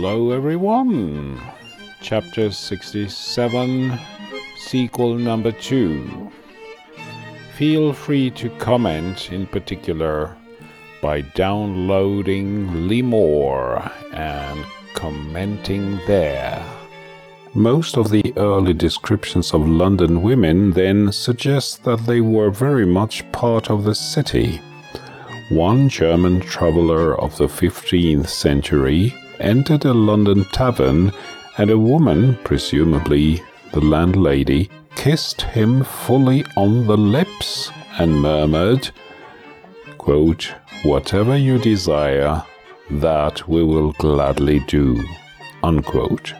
Hello, everyone. Chapter 67, sequel number 2. Feel free to comment in particular by downloading Limor and commenting there. Most of the early descriptions of London women then suggest that they were very much part of the city. One German traveller of the 15th century entered a London tavern and a woman, presumably the landlady, kissed him fully on the lips and murmured, quote, Whatever you desire, that we will gladly do. Unquote.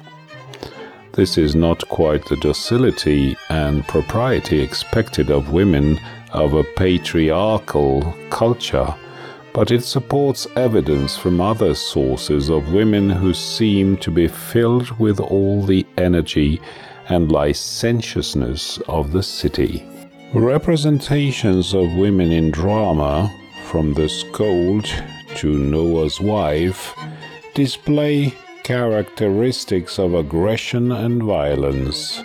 This is not quite the docility and propriety expected of women of a patriarchal culture, but it supports evidence from other sources of women who seem to be filled with all the energy and licentiousness of the city. Representations of women in drama, from the Scold to Noah's wife, display characteristics of aggression and violence.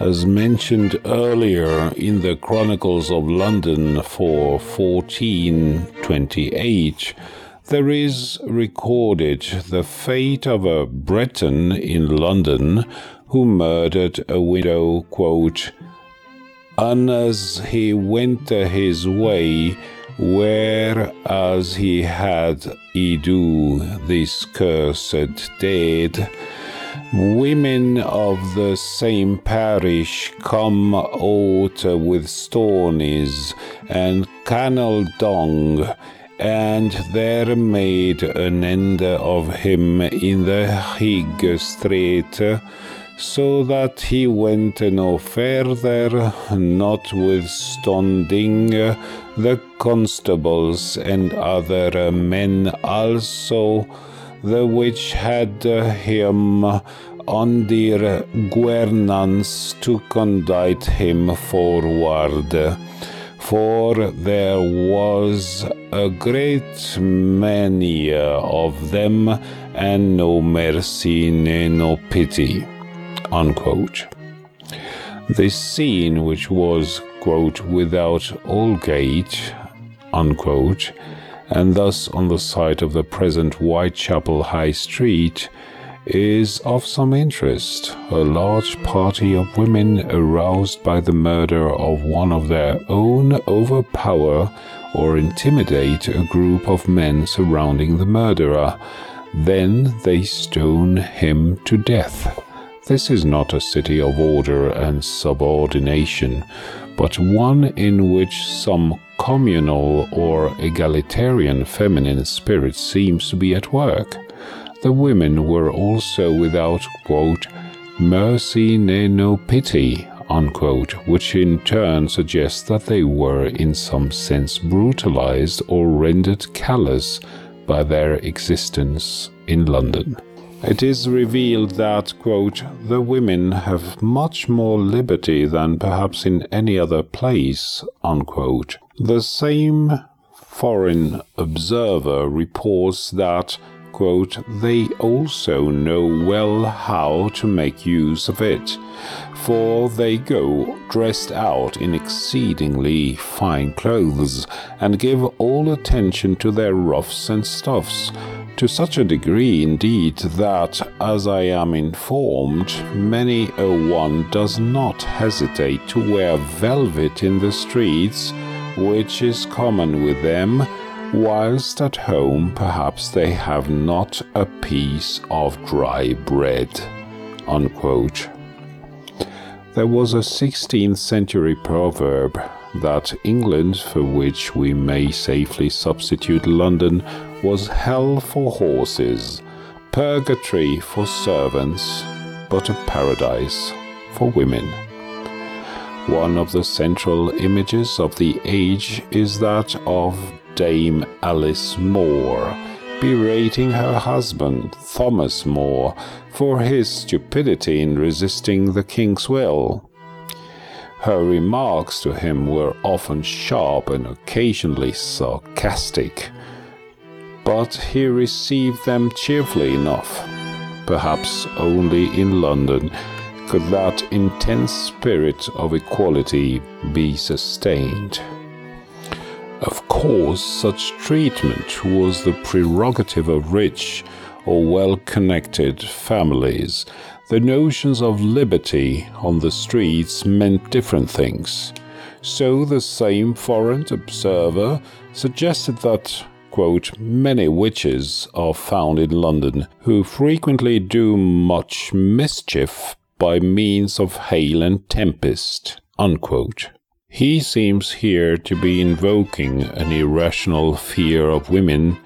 As mentioned earlier in the Chronicles of London for 1428, there is recorded the fate of a Breton in London who murdered a widow, quote, and as he went his way, whereas he had I do this cursed dead, women of the same parish come out with stonies and cannel dung, and there made an end of him in the Higg Street, so that he went no further, notwithstanding the constables and other men also, the which had uh, him under governance to conduct him forward. For there was a great many uh, of them, and no mercy, ne no pity. Unquote. This scene, which was, quote, without Aldgate, unquote, and thus on the site of the present Whitechapel High Street, is of some interest. A large party of women aroused by the murder of one of their own overpower or intimidate a group of men surrounding the murderer. Then they stone him to death. This is not a city of order and subordination, but one in which some communal or egalitarian feminine spirit seems to be at work. The women were also without, quote, mercy ne no pity, unquote, which in turn suggests that they were in some sense brutalized or rendered callous by their existence in London. It is revealed that, quote, the women have much more liberty than perhaps in any other place, unquote. The same foreign observer reports that, quote, they also know well how to make use of it, for they go dressed out in exceedingly fine clothes, and give all attention to their ruffs and stuffs, to such a degree indeed that, as I am informed, many a one does not hesitate to wear velvet in the streets, which is common with them, whilst at home perhaps they have not a piece of dry bread. Unquote. There was a 16th century proverb that England, for which we may safely substitute London, was hell for horses, purgatory for servants, but a paradise for women. One of the central images of the age is that of Dame Alice More, berating her husband, Thomas More, for his stupidity in resisting the king's will. Her remarks to him were often sharp and occasionally sarcastic. but he received them cheerfully enough. Perhaps only in London could that intense spirit of equality be sustained. Of course, such treatment was the prerogative of rich or well connected families. The notions of liberty on the streets meant different things. So the same foreign observer suggested that quote, many witches are found in London who frequently do much mischief by means of hail and tempest. Unquote. He seems here to be invoking an irrational fear of women,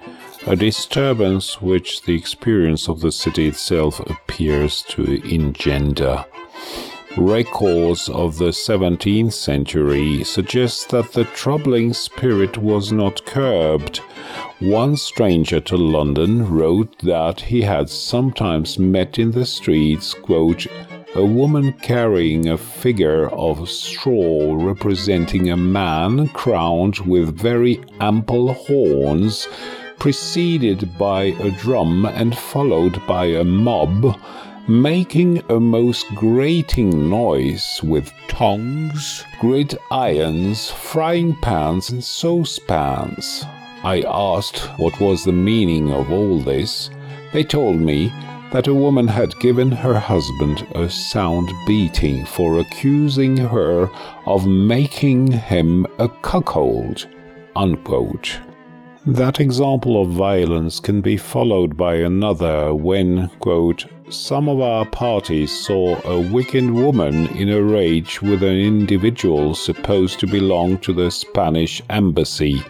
a disturbance which the experience of the city itself appears to engender. Records of the 17th century suggest that the troubling spirit was not curbed. One stranger to London wrote that he had sometimes met in the streets, quote, a woman carrying a figure of straw representing a man crowned with very ample horns, preceded by a drum and followed by a mob, making a most grating noise with tongs, gridirons, frying pans, and saucepans. I asked what was the meaning of all this. They told me that a woman had given her husband a sound beating for accusing her of making him a cuckold. Unquote. That example of violence can be followed by another when, quote, some of our parties saw a wicked woman in a rage with an individual supposed to belong to the Spanish embassy.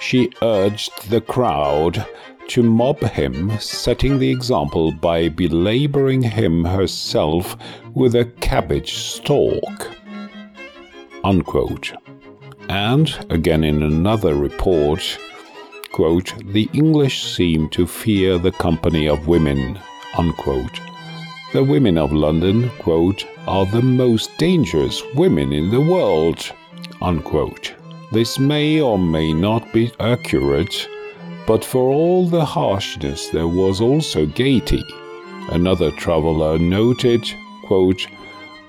She urged the crowd to mob him, setting the example by belaboring him herself with a cabbage stalk. Unquote. And, again in another report, quote, the English seem to fear the company of women. Unquote. The women of London, quote, are the most dangerous women in the world. Unquote. This may or may not be accurate, but for all the harshness, there was also gaiety. Another traveler noted, quote,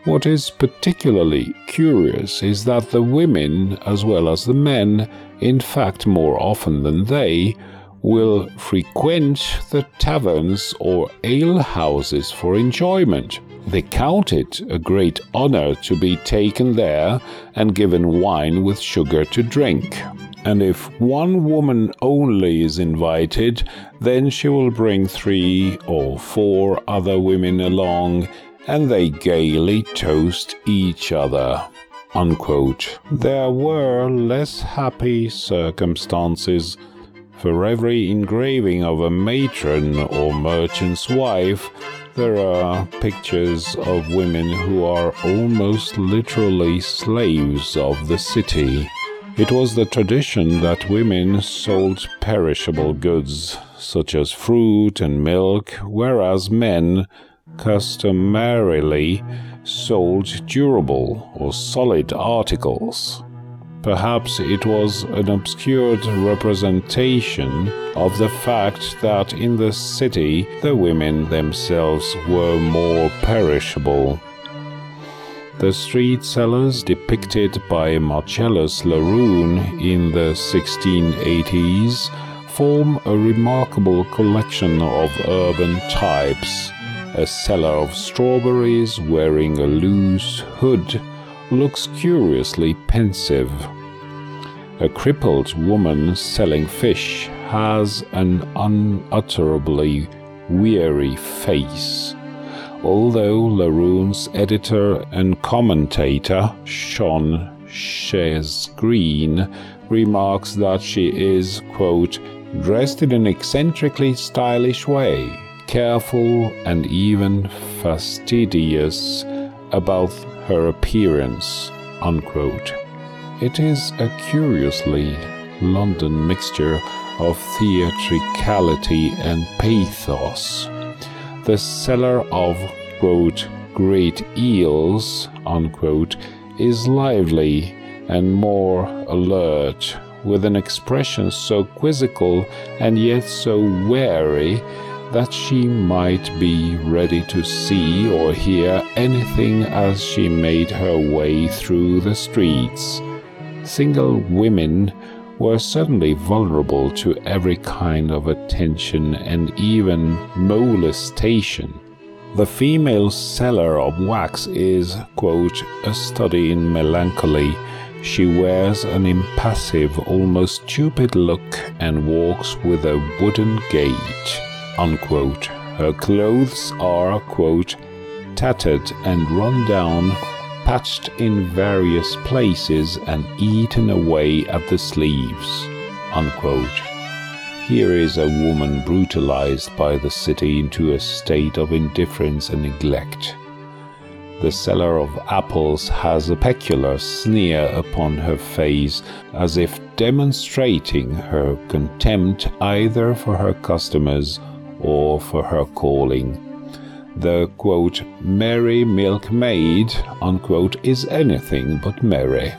What is particularly curious is that the women, as well as the men, in fact more often than they, will frequent the taverns or alehouses for enjoyment. They count it a great honor to be taken there and given wine with sugar to drink and if one woman only is invited, then she will bring three or four other women along, and they gaily toast each other. Unquote. There were less happy circumstances. For every engraving of a matron or merchant's wife, there are pictures of women who are almost literally slaves of the city. It was the tradition that women sold perishable goods, such as fruit and milk, whereas men customarily sold durable or solid articles. Perhaps it was an obscured representation of the fact that in the city the women themselves were more perishable. The street sellers depicted by Marcellus Laroon in the 1680s form a remarkable collection of urban types. A seller of strawberries wearing a loose hood looks curiously pensive. A crippled woman selling fish has an unutterably weary face although Laroon's editor and commentator, Sean Shesgreen, remarks that she is, quote, dressed in an eccentrically stylish way, careful and even fastidious about her appearance, unquote. It is a curiously London mixture of theatricality and pathos the seller of, quote, great eels, unquote, is lively and more alert, with an expression so quizzical and yet so wary that she might be ready to see or hear anything as she made her way through the streets. Single women were certainly vulnerable to every kind of attention and even molestation. The female seller of wax is, quote, a study in melancholy. She wears an impassive, almost stupid look and walks with a wooden gait unquote. Her clothes are, quote, tattered and run down, patched in various places, and eaten away at the sleeves, unquote. Here is a woman brutalized by the city into a state of indifference and neglect. The seller of apples has a peculiar sneer upon her face, as if demonstrating her contempt either for her customers or for her calling. The quote, merry milkmaid, unquote, is anything but merry.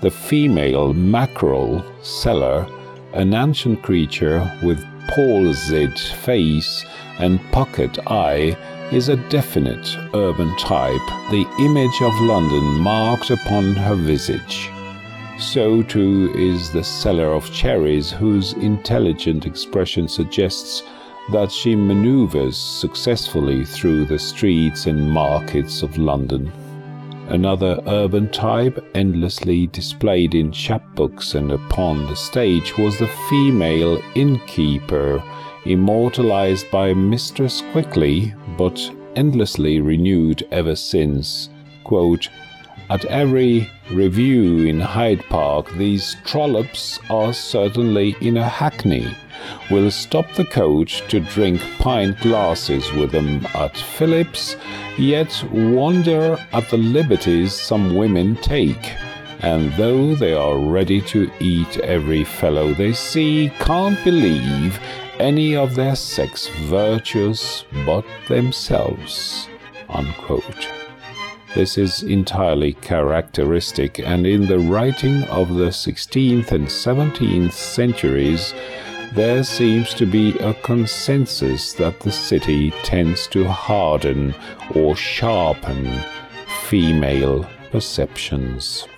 The female mackerel seller, an ancient creature with palsied face and pocket eye, is a definite urban type, the image of London marked upon her visage. So too is the seller of cherries, whose intelligent expression suggests that she maneuvers successfully through the streets and markets of London. Another urban type, endlessly displayed in chapbooks and upon the stage, was the female innkeeper, immortalized by Mistress Quickly, but endlessly renewed ever since. Quote, at every review in Hyde Park, these trollops are certainly in a hackney. Will stop the coach to drink pint glasses with them at Phillips, yet wonder at the liberties some women take. And though they are ready to eat every fellow they see, can't believe any of their sex virtues but themselves. Unquote. This is entirely characteristic, and in the writing of the 16th and 17th centuries, there seems to be a consensus that the city tends to harden or sharpen female perceptions.